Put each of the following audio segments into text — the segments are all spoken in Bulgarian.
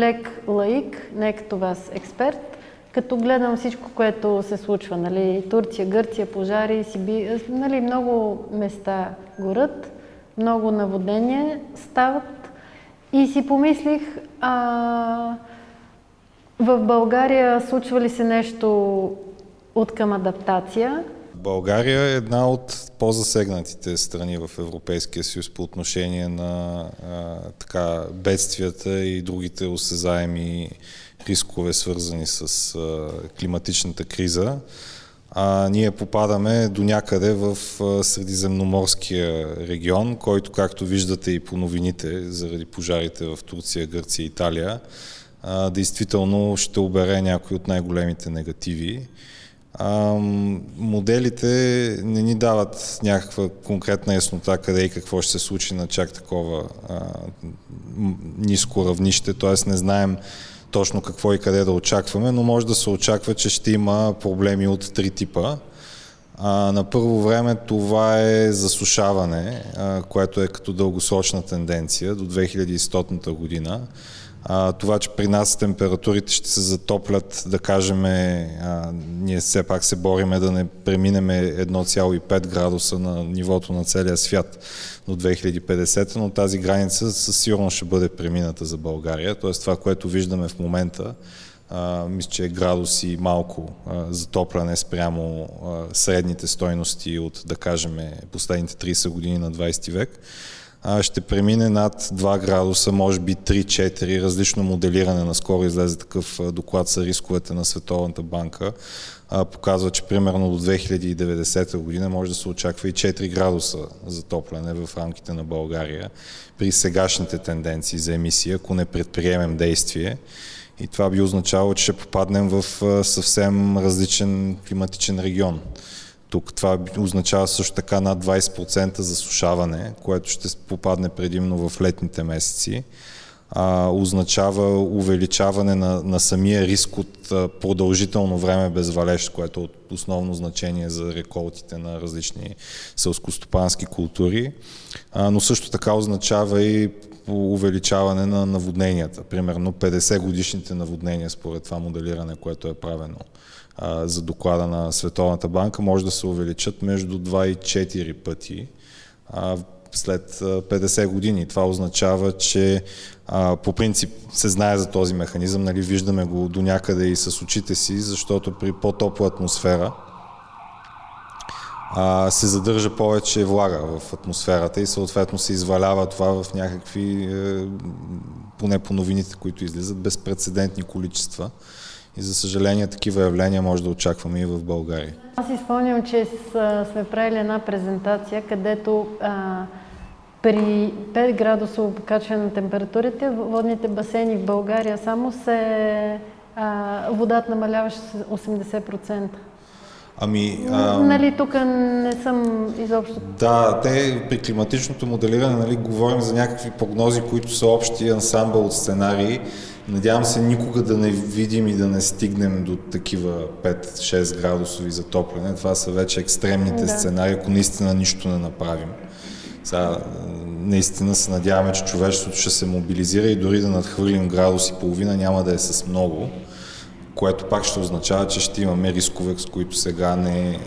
лек лаик, не като вас експерт, като гледам всичко, което се случва, нали, Турция, Гърция, пожари, Сиби, нали, много места горят, много наводнения стават и си помислих, а, в България случва ли се нещо от към адаптация? България е една от по-засегнатите страни в Европейския съюз по отношение на а, така, бедствията и другите осезаеми рискове, свързани с а, климатичната криза. А, ние попадаме до някъде в а, Средиземноморския регион, който, както виждате и по новините, заради пожарите в Турция, Гърция и Италия, а, действително ще обере някои от най-големите негативи. Моделите не ни дават някаква конкретна яснота къде и какво ще се случи на чак такова ниско равнище, т.е. не знаем точно какво и къде да очакваме, но може да се очаква, че ще има проблеми от три типа. А, на първо време това е засушаване, а, което е като дългосрочна тенденция до 2100 година а, това, че при нас температурите ще се затоплят, да кажем, а, ние все пак се бориме да не преминем 1,5 градуса на нивото на целия свят до 2050, но тази граница със сигурност ще бъде премината за България. Тоест това, което виждаме в момента, а, мисля, че е градус и малко а, затопляне спрямо а, средните стойности от, да кажем, последните 30 години на 20 век ще премине над 2 градуса, може би 3-4, различно моделиране. Наскоро излезе такъв доклад за рисковете на Световната банка. Показва, че примерно до 2090 година може да се очаква и 4 градуса затопляне в рамките на България при сегашните тенденции за емисия, ако не предприемем действие. И това би означавало, че ще попаднем в съвсем различен климатичен регион. Тук това означава също така над 20% засушаване, което ще попадне предимно в летните месеци. А, означава увеличаване на, на самия риск от а, продължително време без валеж, което е от основно значение за реколтите на различни селскостопански култури, а, но също така означава и увеличаване на наводненията. Примерно 50 годишните наводнения според това моделиране, което е правено за доклада на Световната банка може да се увеличат между 2 и 4 пъти след 50 години. Това означава, че по принцип се знае за този механизъм, нали, виждаме го до някъде и с очите си, защото при по-топла атмосфера а, се задържа повече влага в атмосферата и съответно се извалява това в някакви, е, поне по новините, които излизат, безпредседентни количества. И за съжаление такива явления може да очакваме и в България. Аз си спомням, че сме правили една презентация, където а, при 5 градусово покачване на температурите, водните басейни в България само се а, водата намаляваше с 80%. Ами, а... Нали, тук не съм изобщо... Да, те при климатичното моделиране нали, говорим за някакви прогнози, които са общи ансамбъл от сценарии. Надявам се никога да не видим и да не стигнем до такива 5-6 градусови затопляне. Това са вече екстремните да. сценарии, ако наистина нищо не направим. Сега, наистина се надяваме, че човечеството ще се мобилизира и дори да надхвърлим градус и половина няма да е с много което пак ще означава, че ще имаме рискове, с които сега не,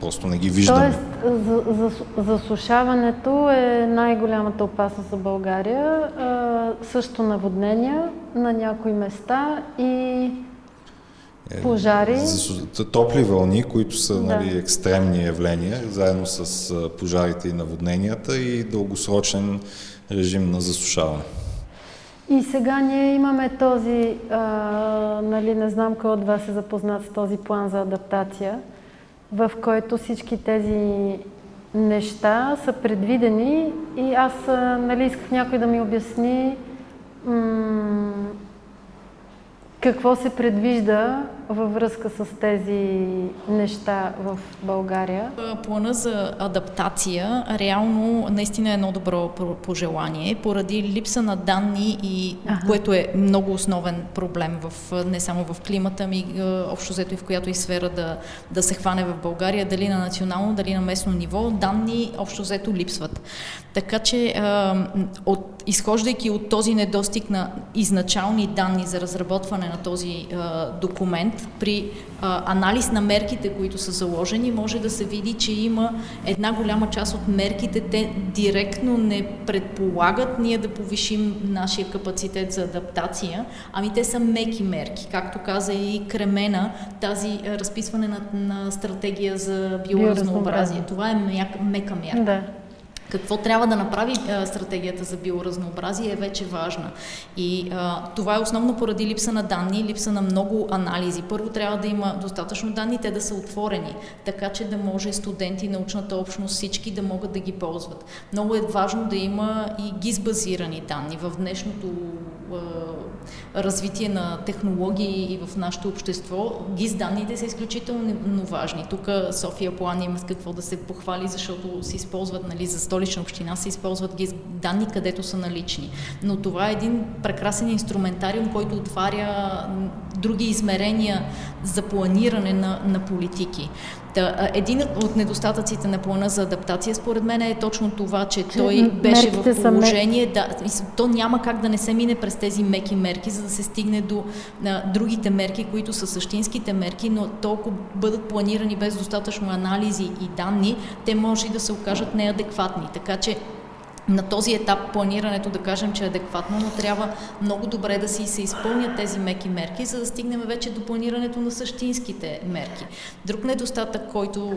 просто не ги виждаме. Тоест, за, за, засушаването е най-голямата опасност за България. А, също наводнения на някои места и е, пожари. Топли вълни, които са да. нали, екстремни явления, заедно с пожарите и наводненията и дългосрочен режим на засушаване. И сега ние имаме този, а, нали, не знам кой от вас е запознат с този план за адаптация, в който всички тези неща са предвидени и аз нали, исках някой да ми обясни Какво се предвижда във връзка с тези неща в България? Плана за адаптация реално наистина е едно добро пожелание, поради липса на данни и ага. което е много основен проблем в, не само в климата, ми общо взето и в която и сфера да, да се хване в България, дали на национално, дали на местно ниво, данни общо взето липсват. Така че, от, изхождайки от този недостиг на изначални данни за разработване на този документ, при анализ на мерките, които са заложени, може да се види, че има една голяма част от мерките, те директно не предполагат ние да повишим нашия капацитет за адаптация, ами те са меки мерки. Както каза и Кремена, тази разписване на, на стратегия за биоразнообразие. Това е мека мярка. Да. Какво трябва да направи а, стратегията за биоразнообразие е вече важна. И а, това е основно поради липса на данни, липса на много анализи. Първо трябва да има достатъчно данни, те да са отворени, така че да може студенти, научната общност, всички да могат да ги ползват. Много е важно да има и ГИС базирани данни. В днешното а, развитие на технологии и в нашето общество, ГИС данните са изключително важни. Тук София План има с какво да се похвали, защото се използват нали, за 100 столична община се използват ги данни, където са налични. Но това е един прекрасен инструментариум, който отваря други измерения за планиране на, на политики. Та, един от недостатъците на плана за адаптация, според мен, е точно това, че той беше в положение, да, то няма как да не се мине през тези меки мерки, за да се стигне до а, другите мерки, които са същинските мерки, но толкова бъдат планирани без достатъчно анализи и данни, те може да се окажат неадекватни. Така че на този етап планирането да кажем, че е адекватно, но трябва много добре да си се изпълнят тези меки мерки, за да стигнем вече до планирането на същинските мерки. Друг недостатък, който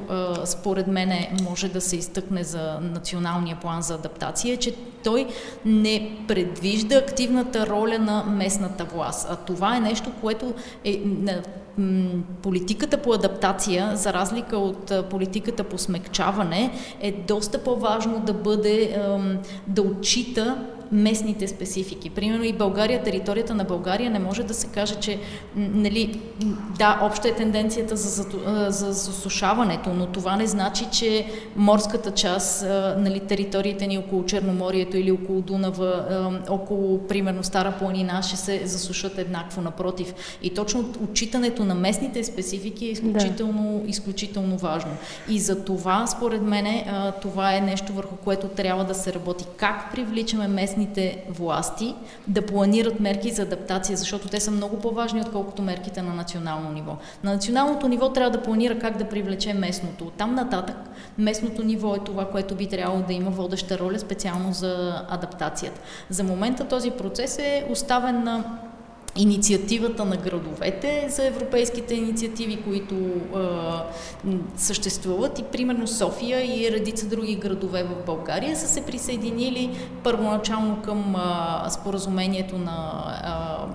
според мене може да се изтъкне за националния план за адаптация е, че той не предвижда активната роля на местната власт. А това е нещо, което е политиката по адаптация, за разлика от политиката по смекчаване, е доста по-важно да бъде, да отчита местните специфики. Примерно и България, територията на България не може да се каже, че нали, да, обща е тенденцията за, за, за засушаването, но това не значи, че морската част, нали, териториите ни около Черноморието или около Дунава, около, примерно, Стара планина, ще се засушат еднакво, напротив. И точно отчитането на местните специфики е изключително, да. изключително важно. И за това, според мен, това е нещо върху което трябва да се работи. Как привличаме местни местните власти да планират мерки за адаптация, защото те са много по-важни, отколкото мерките на национално ниво. На националното ниво трябва да планира как да привлече местното. Там нататък местното ниво е това, което би трябвало да има водеща роля специално за адаптацията. За момента този процес е оставен на инициативата на градовете за европейските инициативи, които а, съществуват. И примерно София и редица други градове в България са се присъединили първоначално към а, споразумението на а,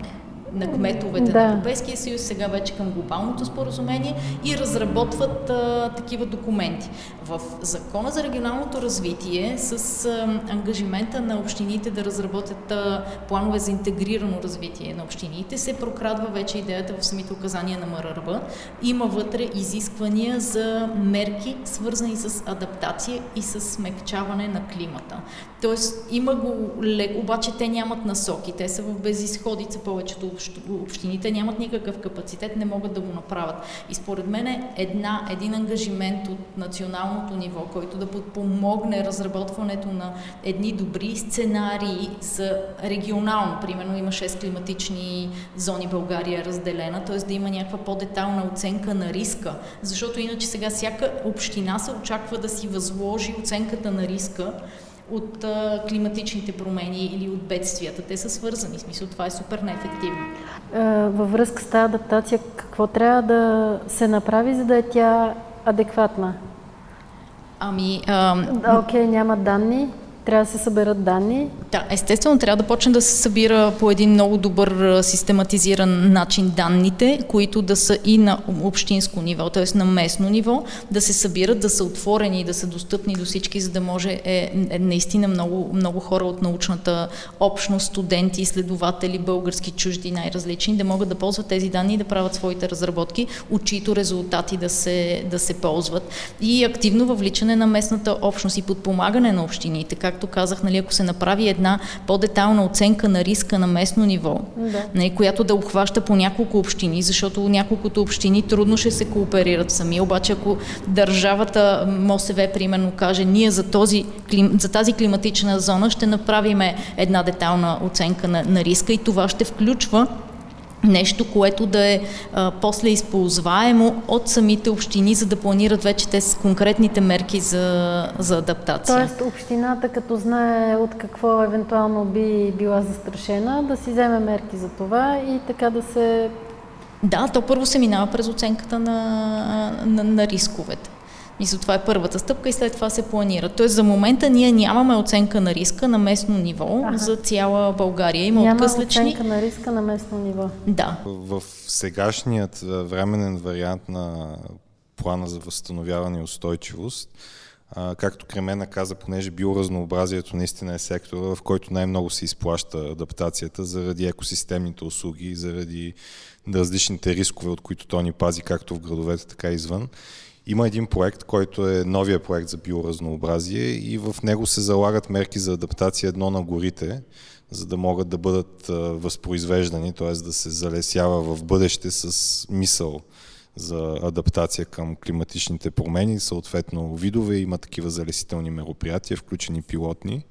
на кметовете да. на Европейския съюз, сега вече към глобалното споразумение и разработват а, такива документи. В Закона за регионалното развитие с а, ангажимента на общините да разработят а, планове за интегрирано развитие на общините се прокрадва вече идеята в самите указания на МРРБ. Има вътре изисквания за мерки, свързани с адаптация и с смекчаване на климата. Тоест има го леко, обаче те нямат насоки, те са в безисходица повечето общините нямат никакъв капацитет, не могат да го направят. И според мен е една, един ангажимент от националното ниво, който да подпомогне разработването на едни добри сценарии за регионално. Примерно има 6 климатични зони България разделена, т.е. да има някаква по-детална оценка на риска, защото иначе сега всяка община се очаква да си възложи оценката на риска от а, климатичните промени или от бедствията. Те са свързани. В смисъл, това е супер неефективно. Във връзка с тази адаптация, какво трябва да се направи, за да е тя адекватна? Ами... Окей, okay, няма данни. Трябва да се съберат данни? Да, естествено трябва да почне да се събира по един много добър систематизиран начин данните, които да са и на общинско ниво, т.е. на местно ниво, да се събират, да са отворени и да са достъпни до всички, за да може е, е, наистина много, много хора от научната общност, студенти, изследователи, български, чужди, най-различни, да могат да ползват тези данни и да правят своите разработки, от чието резултати да се, да се ползват. И активно въвличане на местната общност и подпомагане на общините, как както казах, нали, ако се направи една по-детална оценка на риска на местно ниво, да. нали, която да обхваща по няколко общини, защото няколкото общини трудно ще се кооперират сами, обаче ако държавата МОСВ примерно каже, ние за, този, за тази климатична зона ще направим една детална оценка на, на риска и това ще включва нещо, което да е а, после използваемо от самите общини, за да планират вече те с конкретните мерки за, за адаптация. Тоест общината, като знае от какво евентуално би била застрашена, да си вземе мерки за това и така да се... Да, то първо се минава през оценката на, на, на рисковете. Мисля, това е първата стъпка и след това се планира. Тоест за момента ние нямаме оценка на риска на местно ниво ага. за цяла България. Има Няма откъслечни... оценка на риска на местно ниво. Да. В сегашният временен вариант на плана за възстановяване и устойчивост, а, както Кремена каза, понеже биоразнообразието наистина е сектора, в който най-много се изплаща адаптацията заради екосистемните услуги, заради различните рискове, от които то ни пази както в градовете, така и извън. Има един проект, който е новия проект за биоразнообразие и в него се залагат мерки за адаптация едно на горите, за да могат да бъдат възпроизвеждани, т.е. да се залесява в бъдеще с мисъл за адаптация към климатичните промени, съответно видове, има такива залесителни мероприятия, включени пилотни.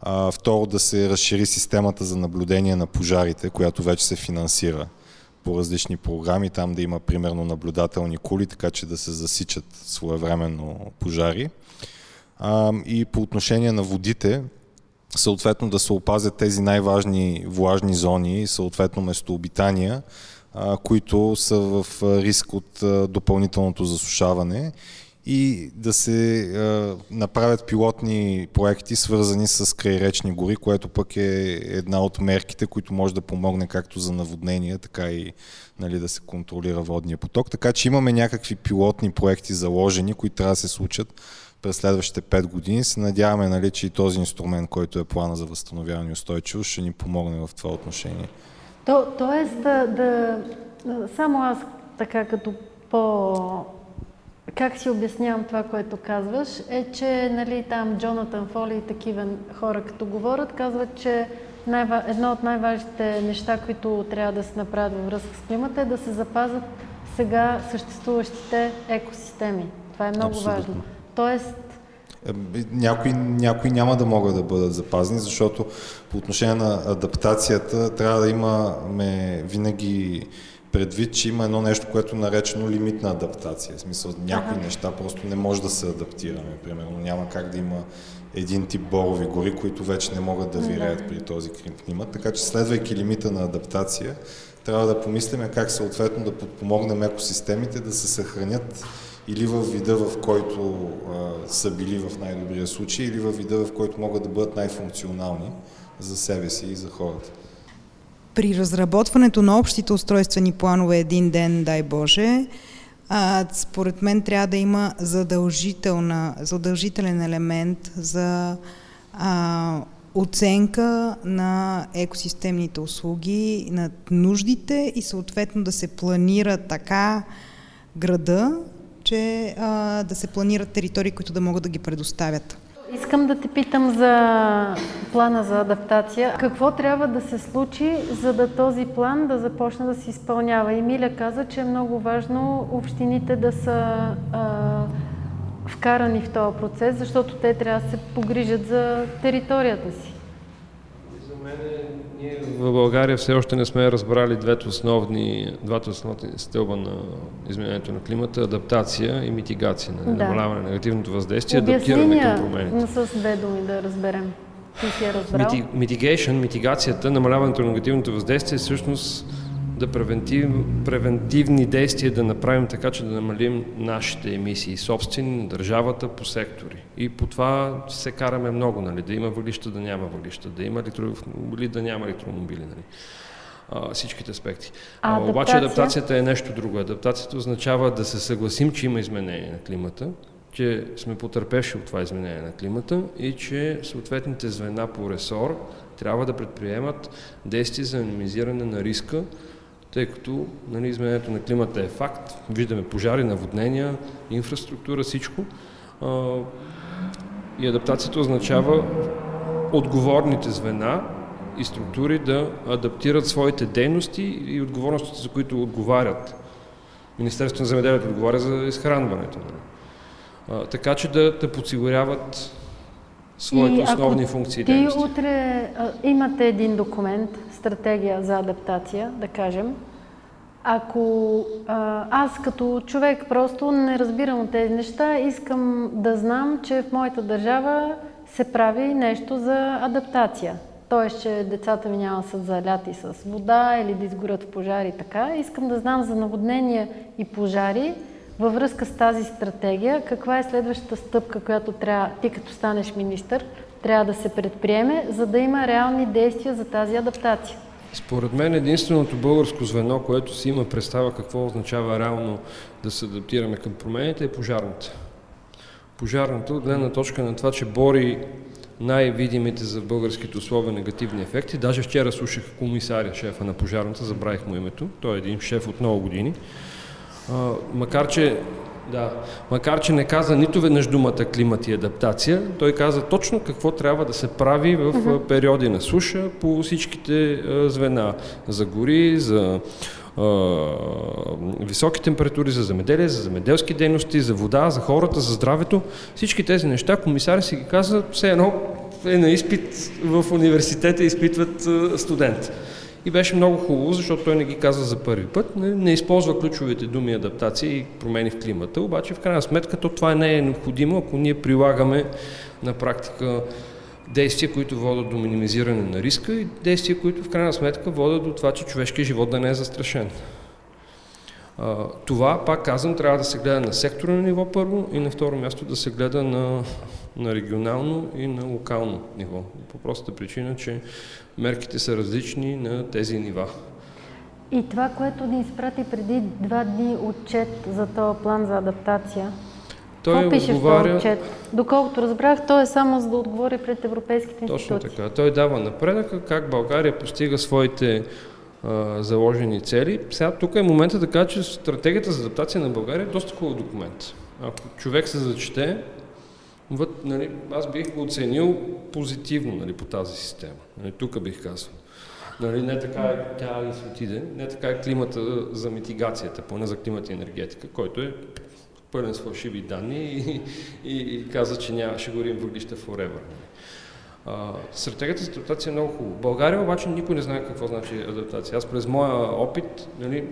А, второ, да се разшири системата за наблюдение на пожарите, която вече се финансира по различни програми, там да има примерно наблюдателни кули, така че да се засичат своевременно пожари. А, и по отношение на водите, съответно да се опазят тези най-важни влажни зони съответно местообитания, които са в риск от допълнителното засушаване и да се а, направят пилотни проекти, свързани с крайречни гори, което пък е една от мерките, които може да помогне както за наводнение, така и нали, да се контролира водния поток. Така че имаме някакви пилотни проекти заложени, които трябва да се случат през следващите 5 години. Се надяваме, нали, че и този инструмент, който е плана за възстановяване и устойчивост, ще ни помогне в това отношение. То, тоест да, да само аз така като по как си обяснявам това, което казваш, е, че нали, там Джонатан Фоли и такива хора, като говорят, казват, че най- едно от най-важните неща, които трябва да се направят във връзка с климата е да се запазят сега съществуващите екосистеми. Това е много Абсолютно. важно. Тоест, някои, някои няма да могат да бъдат запазени, защото по отношение на адаптацията трябва да имаме винаги предвид, че има едно нещо, което е наречено лимитна адаптация. В смисъл, някои ага. неща просто не може да се адаптираме. Примерно няма как да има един тип борови гори, които вече не могат да виреят при този климат. Така че следвайки лимита на адаптация, трябва да помислим как съответно да подпомогнем екосистемите да се съхранят или в вида, в който а, са били в най-добрия случай, или в вида, в който могат да бъдат най-функционални за себе си и за хората при разработването на общите устройствени планове един ден, дай Боже, а, според мен трябва да има задължителна, задължителен елемент за а, оценка на екосистемните услуги, на нуждите и съответно да се планира така града, че а, да се планират територии, които да могат да ги предоставят. Искам да те питам за плана за адаптация. Какво трябва да се случи, за да този план да започне да се изпълнява? Емиля каза, че е много важно общините да са а, вкарани в този процес, защото те трябва да се погрижат за територията си. За мен ние в България все още не сме разбрали двете основни, двата основни стълба на изменението на климата, адаптация и митигация, на да. намаляване на негативното въздействие, адаптиране към промените. с две думи да разберем. Ти си е разбрал. Мити, митигация, митигацията, намаляването на негативното въздействие всъщност да превентив, превентивни действия да направим така, че да намалим нашите емисии, собствени на държавата по сектори. И по това се караме много, нали, да има въглища, да няма въглища, да има електромобили, да няма електромобили. Нали. А, всичките аспекти. А, а, обаче адаптацията е нещо друго. Адаптацията означава да се съгласим, че има изменение на климата, че сме потърпевши от това изменение на климата и че съответните звена по ресор трябва да предприемат действия за минимизиране на риска, тъй като нали, изменението на климата е факт. Виждаме пожари, наводнения, инфраструктура, всичко. А, и адаптацията означава отговорните звена и структури да адаптират своите дейности и отговорностите, за които отговарят. Министерството на земеделието отговаря за изхранването. Нали? А, така че да, да подсигуряват своите и основни функции и дейности. Ти утре а, имате един документ, стратегия за адаптация, да кажем. Ако а, аз като човек просто не разбирам от тези неща, искам да знам, че в моята държава се прави нещо за адаптация. Тоест, че децата ми няма са заляти с вода или да изгорят в пожари така. Искам да знам за наводнения и пожари, във връзка с тази стратегия, каква е следващата стъпка, която трябва, ти като станеш министър, трябва да се предприеме, за да има реални действия за тази адаптация? Според мен единственото българско звено, което си има представа какво означава реално да се адаптираме към промените е пожарната. Пожарната, от гледна точка на това, че бори най-видимите за българските условия негативни ефекти. Даже вчера слушах комисаря, шефа на пожарната, забравих му името. Той е един шеф от много години макар че да, макар че не каза нито веднъж думата климат и адаптация, той каза точно какво трябва да се прави в uh-huh. периоди на суша по всичките а, звена. За гори, за високи температури, за земеделие, за земеделски дейности, за вода, за хората, за здравето. Всички тези неща комисаря си ги каза, все едно е на изпит в университета изпитват студент. И беше много хубаво, защото той не ги каза за първи път, не, не използва ключовите думи адаптация и промени в климата, обаче в крайна сметка то това не е необходимо, ако ние прилагаме на практика действия, които водят до минимизиране на риска и действия, които в крайна сметка водят до това, че човешкият живот да не е застрашен. Това, пак казвам, трябва да се гледа на секторно ниво първо и на второ място да се гледа на, на регионално и на локално ниво. По простата причина, че мерките са различни на тези нива. И това, което ни изпрати преди два дни отчет за този план за адаптация, той Какво пише отговаря... в този отчет? Доколкото разбрах, той е само за да отговори пред европейските институции. Точно така. Той дава напредъка как България постига своите а, заложени цели. Сега тук е момента да кажа, че стратегията за адаптация на България е доста хубав документ. Ако човек се зачете, Вът, нали, аз бих го оценил позитивно нали, по тази система. Нали, тук бих казал. Нали, не така е тя ли се отиде, не така е климата за митигацията, поне за климата и енергетика, който е пълен с фалшиви данни и, и, и каза, че няма, ще горим въглища forever. А, стратегията за адаптация е много хубава. България обаче никой не знае какво значи адаптация. Аз през моя опит, нали,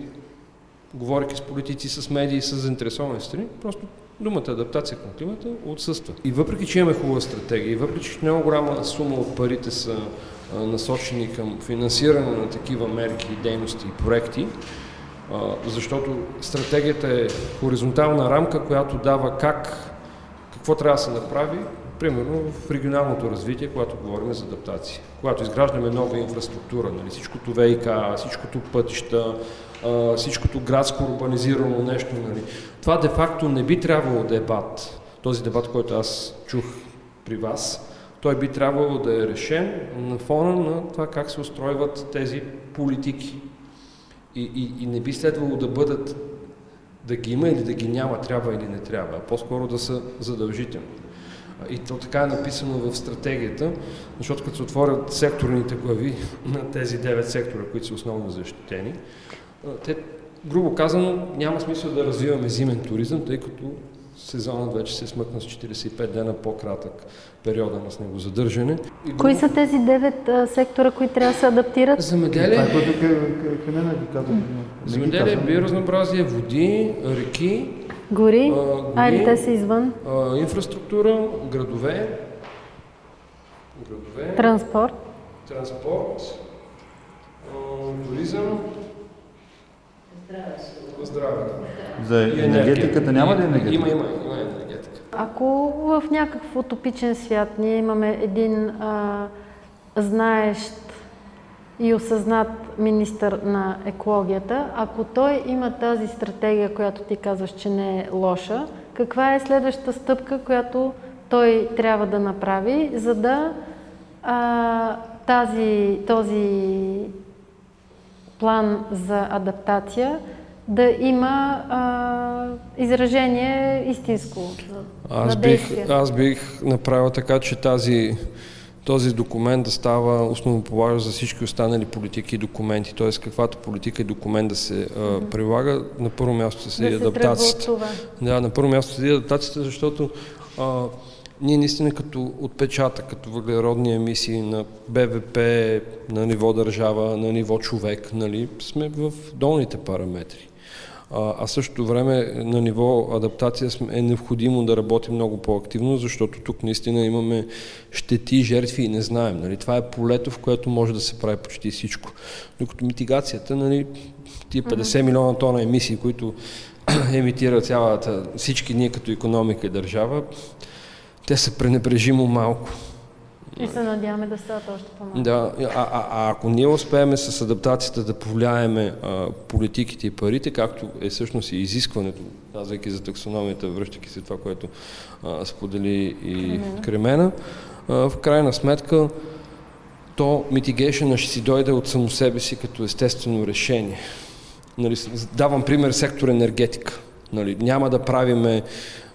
говоряки с политици, с медии, с заинтересовани страни, просто Думата адаптация към климата отсъства. И въпреки, че имаме хубава стратегия, и въпреки, че много голяма сума от парите са насочени към финансиране на такива мерки, дейности и проекти, защото стратегията е хоризонтална рамка, която дава как, какво трябва да се направи, примерно в регионалното развитие, когато говорим за адаптация. Когато изграждаме нова инфраструктура, нали, всичкото ВИК, всичкото пътища, всичкото градско урбанизирано нещо. Нали. Това де-факто не би трябвало дебат, този дебат, който аз чух при вас, той би трябвало да е решен на фона на това как се устройват тези политики. И, и, и не би следвало да бъдат да ги има или да ги няма, трябва или не трябва, а по-скоро да са задължителни. И то така е написано в стратегията, защото като се отворят секторните глави на тези 9 сектора, които са основно защитени, те, грубо казано, няма смисъл да развиваме зимен туризъм, тъй като сезонът вече се смъкна с 45 дена по-кратък периода на снегозадържане. И Кои са тези 9 сектора, които трябва да се адаптират? Замеделие, е Земеделие, биоразнообразие, води, реки, Гори? А, гори а или те са извън? А, инфраструктура, градове, градове. Транспорт. Транспорт, а, туризъм, Здравето. За енергетиката няма ли енергетика? Има, има, има енергетика. Ако в някакъв утопичен свят ние имаме един а, знаещ и осъзнат министър на екологията, ако той има тази стратегия, която ти казваш, че не е лоша, каква е следващата стъпка, която той трябва да направи, за да а, тази, този план за адаптация да има а, изражение истинско аз бих, аз бих направил така, че тази, този документ да става основополагащ за всички останали политики и документи, т.е. каквато политика и документ да се а, прилага, на първо място се да адаптацията. Да, на първо място се адаптацията, защото а, ние наистина като отпечатък, като въглеродни емисии на БВП, на ниво държава, на ниво човек, нали, сме в долните параметри. А, а същото време на ниво адаптация е необходимо да работим много по-активно, защото тук наистина имаме щети, жертви и не знаем. Нали? Това е полето, в което може да се прави почти всичко. Докато митигацията, нали, тия 50 милиона тона емисии, които емитира цялата, всички ние като економика и държава, те са пренебрежимо малко. И се надяваме да стават още по-малко. Да, а, а, а ако ние успеем с адаптацията да повлияеме а, политиките и парите, както е всъщност и изискването, казвайки за таксономията, връщайки се това, което а, сподели и Кремена, Кремена а, в крайна сметка то митигейшена ще си дойде от само себе си като естествено решение. Нали, давам пример сектор енергетика. Нали, няма да правиме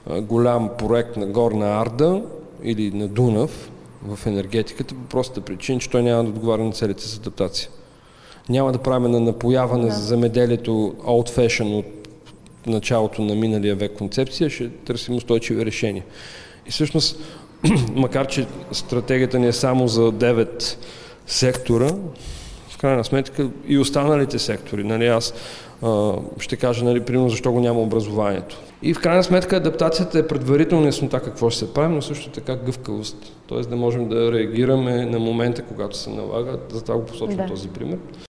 голям проект на Горна Арда или на Дунав, в енергетиката по простата причина, че той няма да отговаря на целите за адаптация. Няма да правим на напояване да. за земеделието old fashion от началото на миналия век концепция, ще търсим устойчиви решения. И всъщност, макар че стратегията ни е само за 9 сектора, в крайна сметка и останалите сектори, нали, аз а, ще кажа, нали, примерно, защо го няма образованието. И в крайна сметка адаптацията е предварително яснота какво ще се прави, но също така гъвкавост. Т.е. да можем да реагираме на момента, когато се налага. За това го посочвам да. този пример.